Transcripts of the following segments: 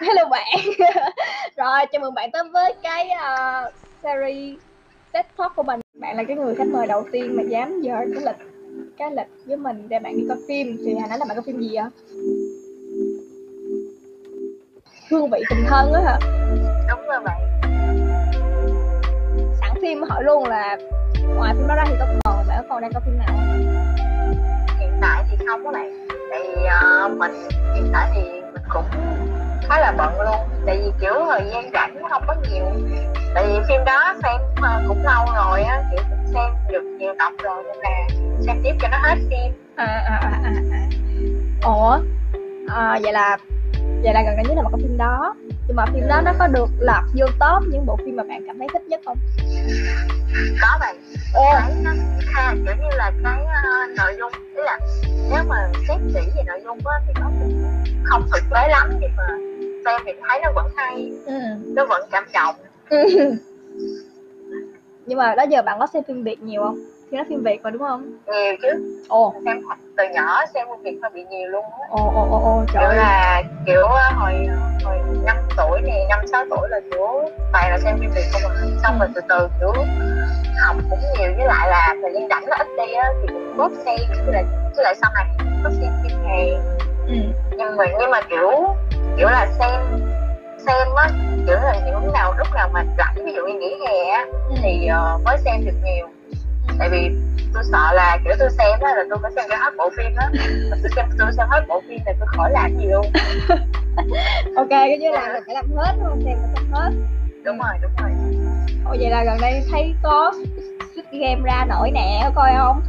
hello bạn. Rồi chào mừng bạn tới với cái uh, series TED Talk của mình. Bạn là cái người khách mời đầu tiên mà dám dời cái lịch cái lịch với mình để bạn đi coi phim. Thì hồi nói là bạn coi phim gì vậy? Hương vị tình thân á hả? Đúng rồi bạn. Sẵn phim hỏi luôn là ngoài phim đó ra thì có còn bạn có còn đang coi phim nào không? Hiện tại thì không có bạn. Tại vì uh, mình hiện tại thì mình cũng khá là bận luôn. Tại vì kiểu thời gian rảnh không có nhiều. Tại vì phim đó xem cũng lâu rồi á kiểu cũng xem được nhiều tập rồi nên là xem tiếp cho nó hết phim. À à à à, à. ủa? À, vậy là vậy là gần đây nhất là một cái phim đó. Nhưng mà phim đó nó có được lọt vô top những bộ phim mà bạn cảm thấy thích nhất không? Có bạn. Cái nó ha kiểu như là cái uh, nội dung tức là nếu mà xét kỹ về nội dung á thì nó cũng không thực tế lắm nhưng mà xem thì thấy nó vẫn hay ừ. nó vẫn cảm động ừ. nhưng mà đó giờ bạn có xem phim việt nhiều không thì nó phim Việt mà đúng không? Nhiều chứ. Ồ. Xem từ nhỏ xem phim Việt hơi bị nhiều luôn á. Ồ ồ ồ ồ trời. Kiểu là kiểu ờ, hồi hồi năm tuổi này, năm sáu tuổi là kiểu toàn là xem phim Việt không à. Xong rồi từ từ kiểu học cũng nhiều với lại là thời gian rảnh nó ít đi á thì cũng bớt xem với lại với lại sau này có xem phim Hàn. Ừ. Nhưng mà nhưng mà kiểu kiểu là xem xem á kiểu là những nào lúc nào mà rảnh ví dụ như nghỉ hè á ừ. thì uh, mới xem được nhiều tại vì tôi sợ là kiểu tôi xem á là tôi phải xem cho hết bộ phim á mà tôi xem tôi xem hết bộ phim thì tôi khỏi làm gì luôn ok cái như là mình phải làm hết không xem phải xem hết đúng rồi đúng rồi Ồ vậy là gần đây thấy có Squid Game ra nổi nè có coi không?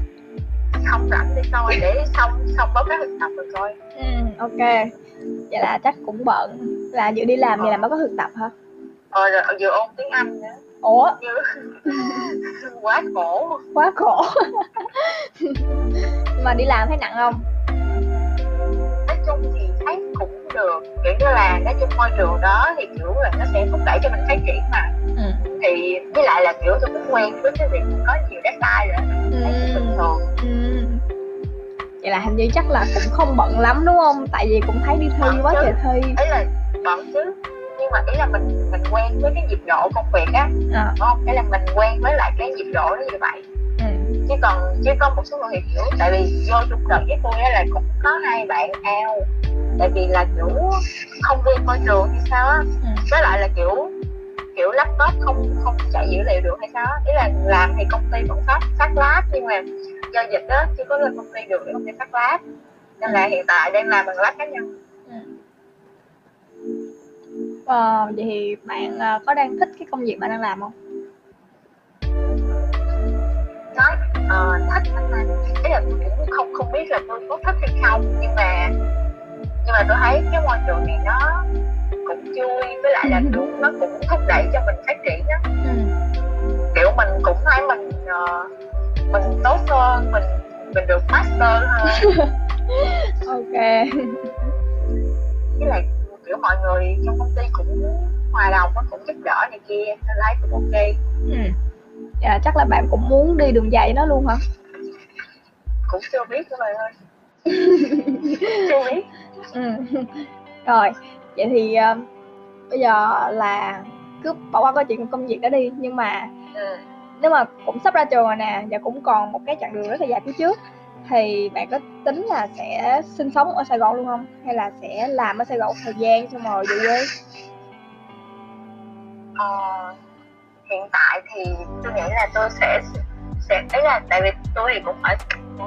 Không rảnh đi coi để xong xong báo cáo thực tập rồi coi. Ừ ok. Vậy là chắc cũng bận là vừa đi làm ờ. làm báo cáo thực tập hả? Ờ rồi vừa ôn tiếng Anh nữa ủa quá khổ quá khổ mà đi làm thấy nặng không nói chung thì thấy cũng được kiểu như là nói chung môi trường đó thì kiểu là nó sẽ thúc đẩy cho mình phát triển mà ừ. thì với lại là kiểu tôi cũng quen với cái việc có nhiều deadline rồi ừ. thấy cũng bình thường ừ. Vậy là hình như chắc là cũng không bận lắm đúng không? Tại vì cũng thấy đi thi bận quá trời thi. Ấy là bận chứ. Nhưng mà ý là mình mình quen với cái nhịp độ công việc á. À. đúng không? Cái là mình quen với lại cái nhịp độ nó như vậy. Ừ. chứ còn chứ có một số người thì kiểu tại vì vô chung đợt với tôi á là cũng có hai bạn ao. Tại vì là kiểu không quen môi trường hay sao á. Ừ. với lại là kiểu kiểu laptop không không chạy dữ liệu được hay sao ý là làm thì công ty vẫn phát phát lab nhưng mà do dịch đó chưa có lên công ty được để công ty phát lab. Nên là hiện tại đang làm bằng lab cá nhân. Ờ, vậy thì bạn, ờ, có đang thích cái công việc bạn đang làm không? Nói, ờ, thích. Ý là tôi cũng không không biết là tôi có thích hay không, nhưng mà nhưng mà tôi thấy cái môi trường này nó cũng vui, với lại là kiểu nó cũng thúc đẩy cho mình phát triển á. Ừm. Kiểu mình cũng thấy mình, ờ, mình tốt hơn, mình mình được master hơn. OK. Với lại kiểu mọi người trong công ty cũng hòa đồng cũng giúp đỡ này kia nên thấy cũng ok ừ. dạ, chắc là bạn cũng muốn đi đường dài nó luôn hả cũng chưa biết các bạn ơi chưa biết ừ. rồi vậy thì uh, bây giờ là cứ bỏ qua câu chuyện công việc đó đi nhưng mà ừ. nếu mà cũng sắp ra trường rồi nè và cũng còn một cái chặng đường rất là dài phía trước thì bạn có tính là sẽ sinh sống ở Sài Gòn luôn không hay là sẽ làm ở Sài Gòn thời gian xong rồi về quê ờ, hiện tại thì tôi nghĩ là tôi sẽ sẽ ấy là tại vì tôi thì cũng thành phố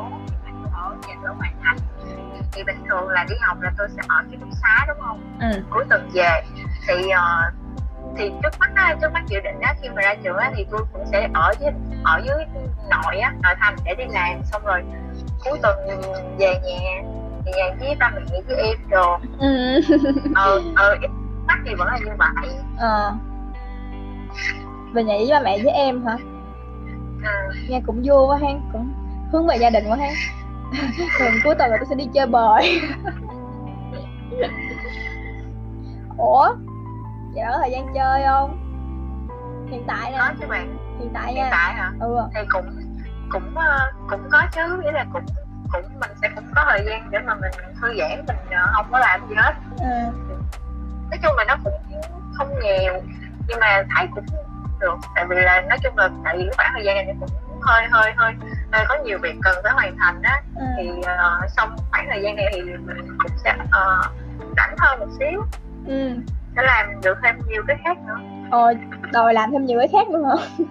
ở nhà ở ngoại thành thì bình thường là đi học là tôi sẽ ở ký túc xá đúng không? Ừ. cuối tuần về. Thì uh, thì trước mắt á, trước mắt dự định á khi mà ra trường á thì tôi cũng sẽ ở với ở dưới nội á nội thành để đi làm. Xong rồi cuối tuần về nhà về nhà với ba mẹ với em rồi ừ. Ờ ờ mắt thì vẫn là như vậy. Ờ. Về nhà với ba mẹ với em hả? Ừ. nghe cũng vui quá ha cũng hướng về gia đình quá ha thường cuối tuần là tôi sẽ đi chơi bời. Ủa? Vậy có thời gian chơi không? Hiện tại nè. Có chứ bạn. Hiện tại nha. hiện tại hả? Ừ. Thì cũng cũng ờ, cũng có chứ. Nghĩa là cũng cũng mình sẽ cũng có thời gian để mà mình thư giãn mình ờ, không có làm gì hết. Ừ. nói chung là nó cũng không nhiều nhưng mà thấy cũng được. Tại vì là nói chung là tại vì khoảng thời gian này cũng hơi hơi hơi hơi có nhiều việc cần phải hoàn thành á ừ. thì uh, xong khoảng thời gian này thì mình cũng sẽ uh, rảnh hơn một xíu ừ. sẽ làm được thêm nhiều cái khác nữa Ôi, đòi làm thêm nhiều cái khác luôn hả?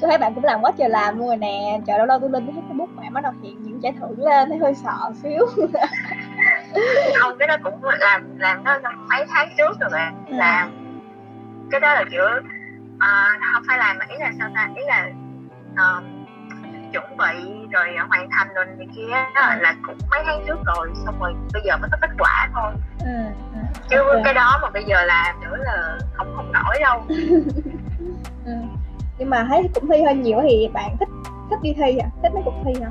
tôi thấy bạn cũng làm quá trời làm luôn rồi nè Trời lâu lâu tôi lên cái Facebook mà bắt đầu hiện những giải thưởng lên thấy hơi sợ xíu Không, cái đó cũng làm làm nó mấy tháng trước rồi bạn ừ. Làm cái đó là kiểu uh, không phải làm mà ý là sao ta ý là uh, chuẩn bị rồi hoàn thành rồi này kia đó, là cũng mấy tháng trước rồi xong rồi bây giờ mới có kết quả thôi ừ, ừ, chứ okay. cái đó mà bây giờ làm nữa là không không nổi đâu ừ. nhưng mà thấy cũng thi hơi nhiều thì bạn thích thích đi thi à thích mấy cuộc thi hả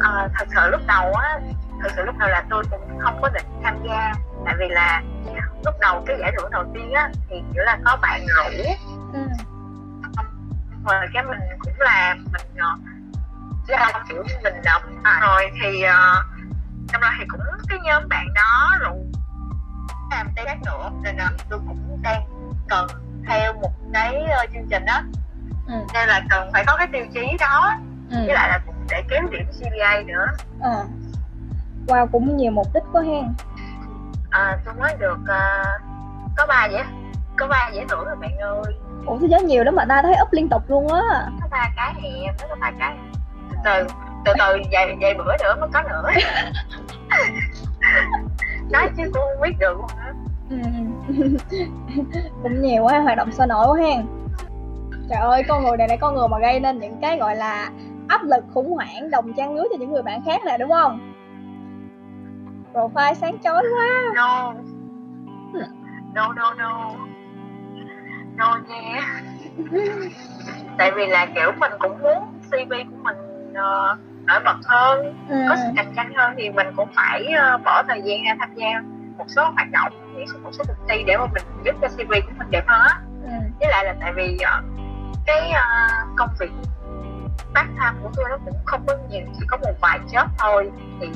à, thật sự lúc đầu á thật sự lúc đầu là tôi cũng không có định tham gia tại vì là lúc đầu cái giải thưởng đầu tiên á thì kiểu là có bạn rủ ừ. Rồi cái mình cũng làm mình là ờ, kiểu mình đọc à, rồi thì uh, trong đó thì cũng cái nhóm bạn đó rủ làm tay khác nữa nên là tôi cũng đang cần theo một cái uh, chương trình đó ừ. nên là cần phải có cái tiêu chí đó ừ. với lại là cũng để kéo điểm CPA nữa à. wow cũng nhiều mục đích quá hen à, tôi mới được uh, có ba vậy có ba giải thưởng rồi bạn ơi ủa tôi nhớ nhiều lắm mà ta thấy up liên tục luôn á. Có ba cái thì có ba cái. Từ từ từ vài vài bữa nữa mới có nữa. Nói chứ tôi không biết được luôn á. Ừ. cũng nhiều quá hoạt động sôi nổi quá hen. Trời ơi con người này là con người mà gây nên những cái gọi là áp lực khủng hoảng đồng trang lứa cho những người bạn khác nè đúng không? Profile sáng chói quá. No. No no no no nha tại vì là kiểu mình cũng muốn cv của mình uh, nổi bật hơn ừ. có sự cạnh tranh hơn thì mình cũng phải uh, bỏ thời gian ra tham gia một số hoạt động một số cuộc thi để mà mình giúp cho cv của mình đẹp hơn á ừ. với lại là tại vì uh, cái uh, công việc part time của tôi nó cũng không có nhiều chỉ có một vài job thôi thì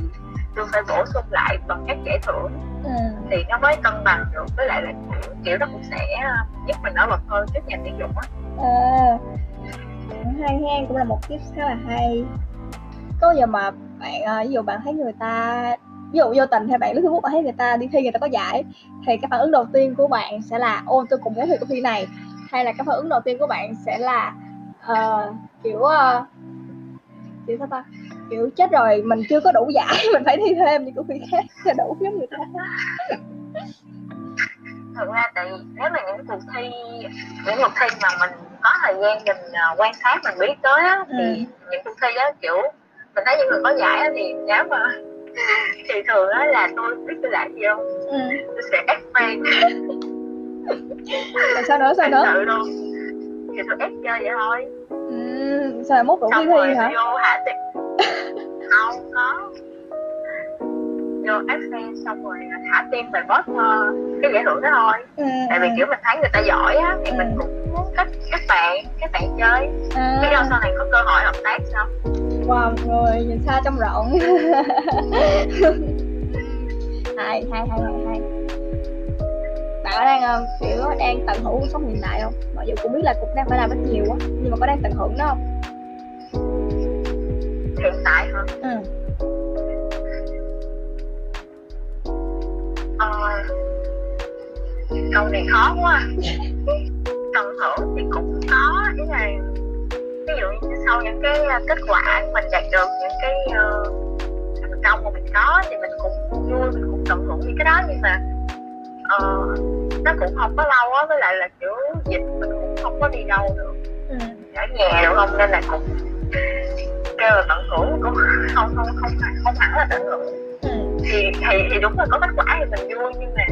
tôi phải bổ sung lại bằng các giải thưởng ừ. thì nó mới cân bằng được với lại là kiểu, kiểu nó cũng sẽ ờ, giúp mình nổi bật hơn trước nhà tuyển dụng á. À, hay hen cũng là một tip khá là hay. Có giờ mà bạn ờ, ví dụ bạn thấy người ta ví dụ vô tình hay bạn lướt facebook bạn thấy người ta đi thi người ta có giải thì cái phản ứng đầu tiên của bạn sẽ là ô tôi cũng muốn thi cuộc thi này. Hay là cái phản ứng đầu tiên của bạn sẽ là uh, kiểu uh, kiểu sao ta kiểu chết rồi mình chưa có đủ giải mình phải thi thêm những cuộc thi khác cho đủ giống người ta thực ra tại nếu mà những cuộc thi những cuộc thi mà mình có thời gian mình uh, quan sát mình biết tới á, ừ. thì những cuộc thi đó kiểu mình thấy những người có giải á, thì nếu mà thì thường á là tôi biết tôi làm gì không ừ. tôi sẽ ép fan. Sao nữa sao nữa? tự luôn. Thì tôi ép chơi vậy thôi. Ừ, sao mốt đủ thi thi hả? vô hạ tiệc không có vô fan xong rồi thả tim về boss uh, cái giải thưởng đó thôi. Ừ. tại vì kiểu mình thấy người ta giỏi á thì ừ. mình cũng muốn kết các bạn các bạn chơi. À. biết đâu sau này có cơ hội hợp tác sao? Wow người nhìn xa trông rộng. Hay hay hay hay hay. Bạn đang uh, kiểu đang tận hưởng cuộc sống hiện tại không? Mặc dù cũng biết là cũng đang phải làm rất nhiều quá nhưng mà có đang tận hưởng đó không hiện tại hả ừ. ờ, câu này khó quá tận hưởng thì cũng có ý là ví dụ như sau những cái ờ, kết quả mình đạt được những cái uh, thành công mà mình có thì mình cũng vui mình cũng tận hưởng những cái đó nhưng mà uh, nó cũng không có lâu á với lại là kiểu dịch mình cũng không có đi đâu được ừ. ở nhà được không nên là cũng kêu là tận hưởng cũng không không không không hẳn là tận hưởng ừ. thì thì thì đúng là có kết quả thì mình vui nhưng mà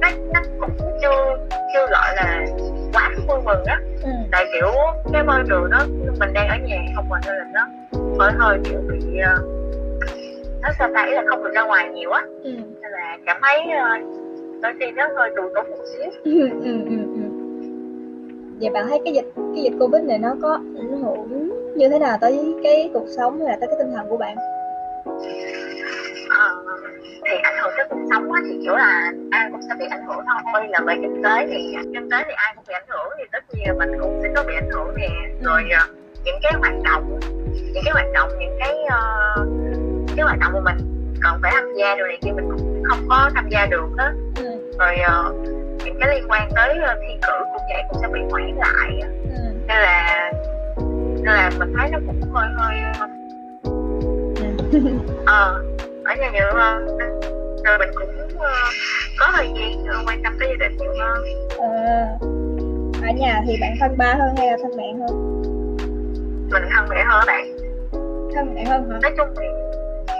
nó nó cũng chưa chưa gọi là quá vui mừng á ừ. tại kiểu cái môi trường đó mình đang ở nhà không mà nên là nó hơi hơi kiểu bị uh, nó sao thấy là không được ra ngoài nhiều á ừ. nên là cảm thấy uh, đôi khi nó hơi tù túng một xíu ừ, ừ, ừ, ừ. vậy bạn thấy cái dịch cái dịch covid này nó có ảnh hưởng như thế nào tới cái cuộc sống hay là tới cái tinh thần của bạn à, thì ảnh hưởng tới cuộc sống á, thì kiểu là ai cũng sẽ bị ảnh hưởng thôi là về kinh tế thì kinh tế thì ai cũng bị ảnh hưởng thì tất nhiên mình cũng sẽ có bị ảnh hưởng nè rồi ờ, những cái hoạt động những cái hoạt động những cái uh, cái hoạt động của mình còn phải tham gia rồi này kia mình cũng không có tham gia được á ừ. rồi uh, những cái liên quan tới uh, thi cử cũng vậy cũng sẽ bị hoãn lại ừ. nên là nên là mình thấy nó cũng hơi hơi ờ ở nhà nhiều hơn. Rồi mình cũng uh, có thời gian uh, quan tâm tới gia đình nhiều hơn. À, ở nhà thì bạn thân ba hơn hay là thân mẹ hơn? Mình thân mẹ hơn bạn. Thân mẹ hơn hả? Nói chung thì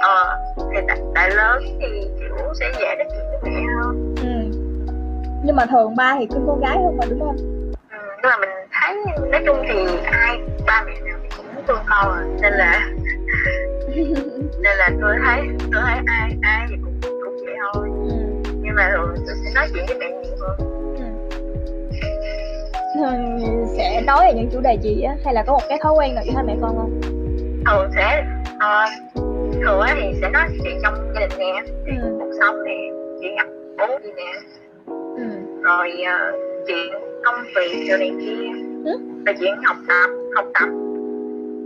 ờ thì tại, tại lớn thì kiểu sẽ dễ nói chuyện với mẹ. Nhưng mà thường ba thì cưng con gái hơn mà đúng không ừ, nhưng mà mình thấy nói chung thì ai ba mẹ nào cũng thương con à nên là nên là tôi thấy tôi thấy ai ai thì cũng cũng vậy thôi ừ. nhưng mà thường tôi sẽ nói chuyện với mẹ nhiều hơn Thường sẽ nói về những chủ đề gì á hay là có một cái thói quen nào với hai mẹ con không thường sẽ uh, thường thì sẽ nói chuyện trong gia đình nè Ừ. cuộc sống nè chuyện gặp bố gì nè ừ. Rồi uh, chuyện công việc rồi này kia. Ừ. rồi chuyện học tập học tập.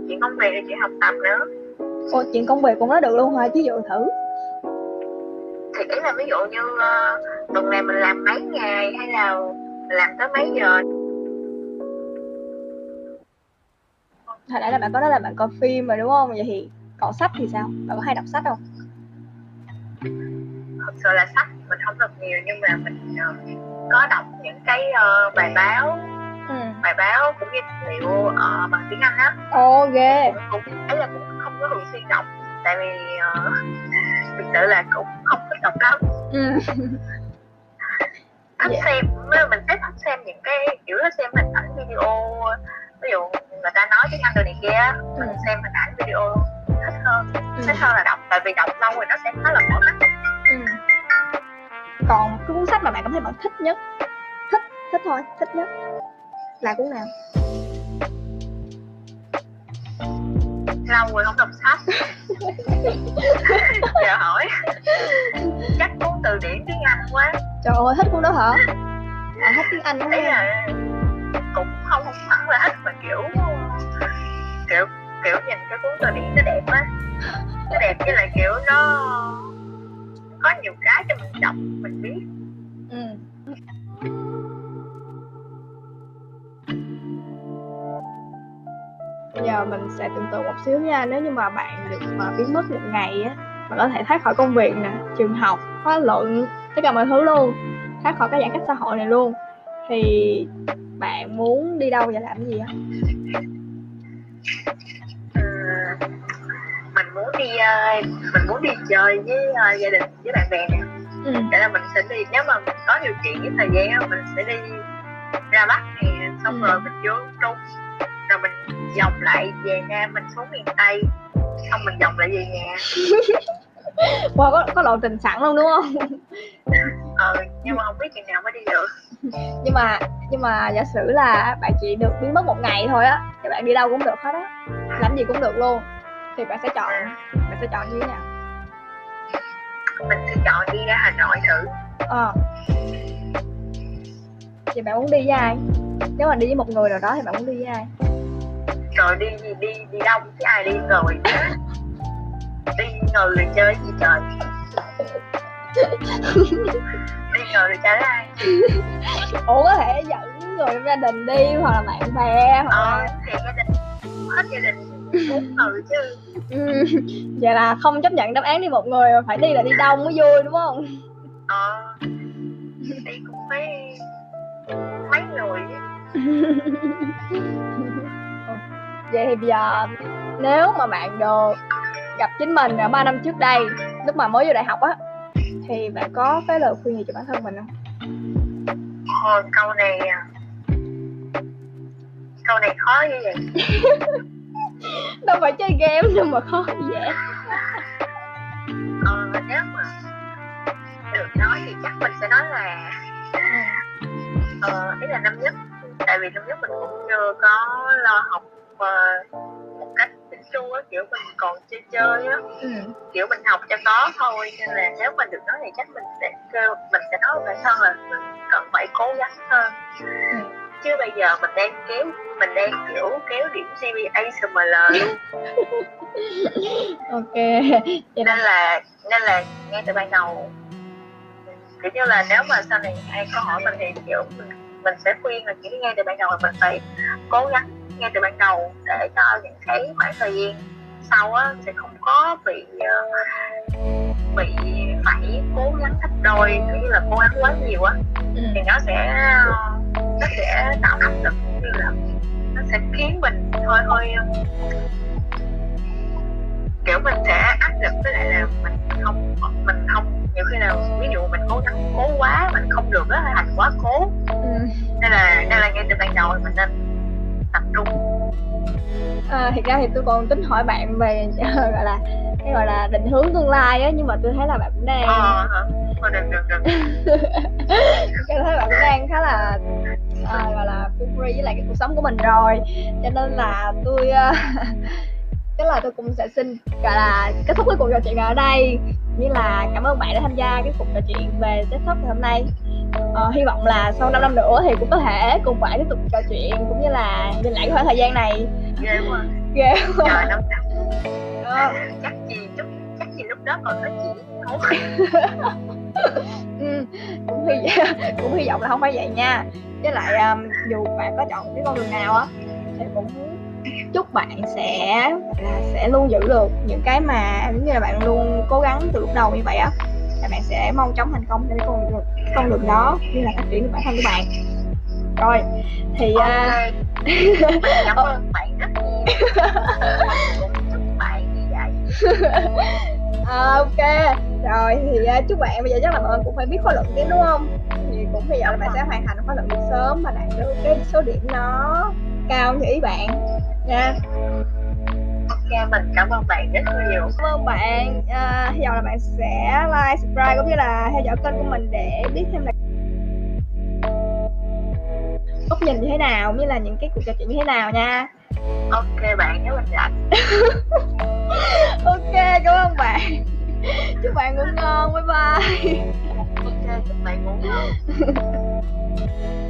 Chuyện công việc rồi chuyện học tập nữa. Ồ, chuyện công việc cũng nói được luôn hả? Chứ dụ thử. Thì ý là ví dụ như uh, tuần này mình làm mấy ngày hay là làm tới mấy giờ? Hồi nãy là bạn có nói là bạn coi phim rồi đúng không? Vậy thì còn sách thì sao? Bạn có hay đọc sách không? Thật sự là sách mình không đọc nhiều nhưng mà mình ờ, có đọc những cái ờ, bài báo ừ. bài báo cũng như liệu ờ, bằng tiếng Anh á ồ ghê cũng ấy là cũng không có thường xuyên đọc tại vì uh, thực sự là cũng không thích đọc lắm ừ. thích Dạ. xem mình thích thích xem những cái kiểu xem hình ảnh video ví dụ người ta nói tiếng Anh rồi này kia á, mình Ừ. xem hình ảnh video thích hơn Ừ. thích hơn là đọc tại vì đọc lâu rồi nó sẽ khá là bạn cảm thấy bạn thích nhất? Thích thích thôi thích nhất. Là cuốn nào? Lâu rồi không đọc sách. Giờ hỏi. Chắc cuốn từ điển tiếng Anh quá. Trời ơi thích cuốn đó hả? À, thích tiếng anh không là cũng không không hẳn là thích mà kiểu kiểu kiểu nhìn cái cuốn từ điển nó đẹp á. Nó đẹp với lại kiểu nó có nhiều cái cho mình đọc mình biết ừ. Bây giờ mình sẽ tưởng tượng một xíu nha. Nếu như mà bạn được mà biến mất một ngày á, bạn có thể thoát khỏi công việc nè, trường học, khóa luận, tất cả mọi thứ luôn. Thoát khỏi cái giãn cách xã hội này luôn. Thì bạn muốn đi đâu và làm cái gì á? Ừ, mình muốn đi ờ, mình muốn đi chơi với ờ, gia đình, với bạn bè nè ừ. để là mình sẽ đi nếu mà mình có điều kiện với thời gian mình sẽ đi ra bắc nè xong Ừ. rồi mình vô trung rồi mình vòng lại về nam mình xuống miền tây xong mình vòng lại về nhà. Wow, có, có lộ trình sẵn luôn đúng không? Ờ nhưng mà không biết chừng nào mới đi được. Nhưng mà nhưng mà giả sử là bạn chỉ được biến mất một ngày thôi á thì bạn đi đâu cũng được hết á. Làm gì cũng được luôn. Thì bạn sẽ chọn bạn sẽ chọn như thế nào mình sẽ chọn đi ra hà nội thử. Ờ. Thì bạn muốn đi với ai? Nếu mà đi với một người nào đó thì bạn muốn đi với ai? Rồi đi đi đi, đi đông chứ ai đi người. Đi người chơi gì trời? Đi người chơi với ai? Ủa có thể dẫn người trong gia đình đi hoặc là bạn bè hoặc ờ là thì gia đình hết gia đình chứ ừ. vậy là không chấp nhận đáp án đi một người mà phải đi là đi đông mới vui đúng không? Ờ. Đi cũng mấy mấy người. Vậy thì bây giờ nếu mà bạn được gặp chính mình ở ba năm trước đây lúc mà mới vô đại học á thì bạn có cái lời khuyên gì cho bản thân mình không? Ồ, câu này à, câu này khó như vậy đâu phải chơi game đâu mà khó vậy ờ, nếu mà được nói thì chắc mình sẽ nói là ờ, ý là năm nhất tại vì năm nhất mình cũng chưa có lo học ờ, một cách chỉnh chu á kiểu mình còn chơi chơi á ừ. kiểu mình học cho có thôi nên là nếu mà được nói thì chắc mình sẽ kêu mình sẽ nói bản thân là mình cần phải cố gắng hơn Ừ. chứ bây giờ mình đang kéo mình đang kiểu kéo điểm GPA SML luôn ok. Nên là nên là ngay từ ban đầu kiểu như là nếu mà sau này ai có hỏi mình thì kiểu mình, mình sẽ khuyên là kiểu ngay từ ban đầu là mình phải cố gắng ngay từ ban đầu để cho những cái khoảng thời gian sau á sẽ không có bị ờ, bị phải cố gắng gấp đôi kiểu như là cố gắng quá nhiều á. Ừ. thì nó sẽ nó sẽ tạo áp lực như là nó sẽ khiến mình hơi hơi kiểu mình sẽ áp lực với lại là mình không mình không nhiều khi nào ví dụ mình cố gắng cố quá mình không được á thành quá cố. Ừ. nên là nên là ngay từ ban đầu mình nên tập trung. À, thiệt ra thì tôi còn tính hỏi bạn về gọi là cái gọi là định hướng tương lai á nhưng mà tôi thấy là bạn cũng đang ờ hả? Thôi đừng đừng đừng tôi thấy bạn cũng đang khá là à, gọi là free free với lại cái cuộc sống của mình rồi. Cho nên là tôi à, tức là tôi cũng sẽ xin gọi là kết thúc cái cuộc trò chuyện ở đây. Như là cảm ơn bạn đã tham gia cái cuộc trò chuyện về TED Talk ngày hôm nay. Ờ, hy vọng là sau 5 năm nữa thì cũng có thể cùng bạn tiếp tục trò chuyện cũng như là nhìn lại cái khoảng thời gian này. Ghê quá ghê quá. Trời năm năm. Ờ, chắc gì lúc chắc gì lúc đó còn nói chuyện ừ, cũng hy cũng hy vọng là không phải vậy nha với lại um, dù bạn có chọn cái con đường nào á thì cũng chúc bạn sẽ là sẽ luôn giữ được những cái mà giống như là bạn luôn cố gắng từ lúc đầu như vậy á là bạn sẽ mau chóng thành công trên cái con đường con đường đó như là phát triển được bản thân của bạn. Rồi thì uh, cảm ơn bạn rất nhiều. Chúc bạn như vậy à, ok rồi thì uh, chúc bạn bây giờ chắc là bạn cũng phải biết khóa luận tiếp đúng không thì cũng hy vọng là bạn sẽ hoàn thành khóa luận sớm và đạt được cái số điểm nó cao như ý bạn nha. Ok mình cảm ơn bạn rất nhiều. Cảm ơn bạn. À, hy vọng là bạn sẽ like subscribe cũng như là theo dõi kênh của mình để biết thêm là góc nhìn như thế nào như là những cái cuộc trò chuyện như thế nào nha. Ok bạn nếu mình rảnh. Ok cảm ơn bạn. Chúc bạn ngủ ngon bye bye ok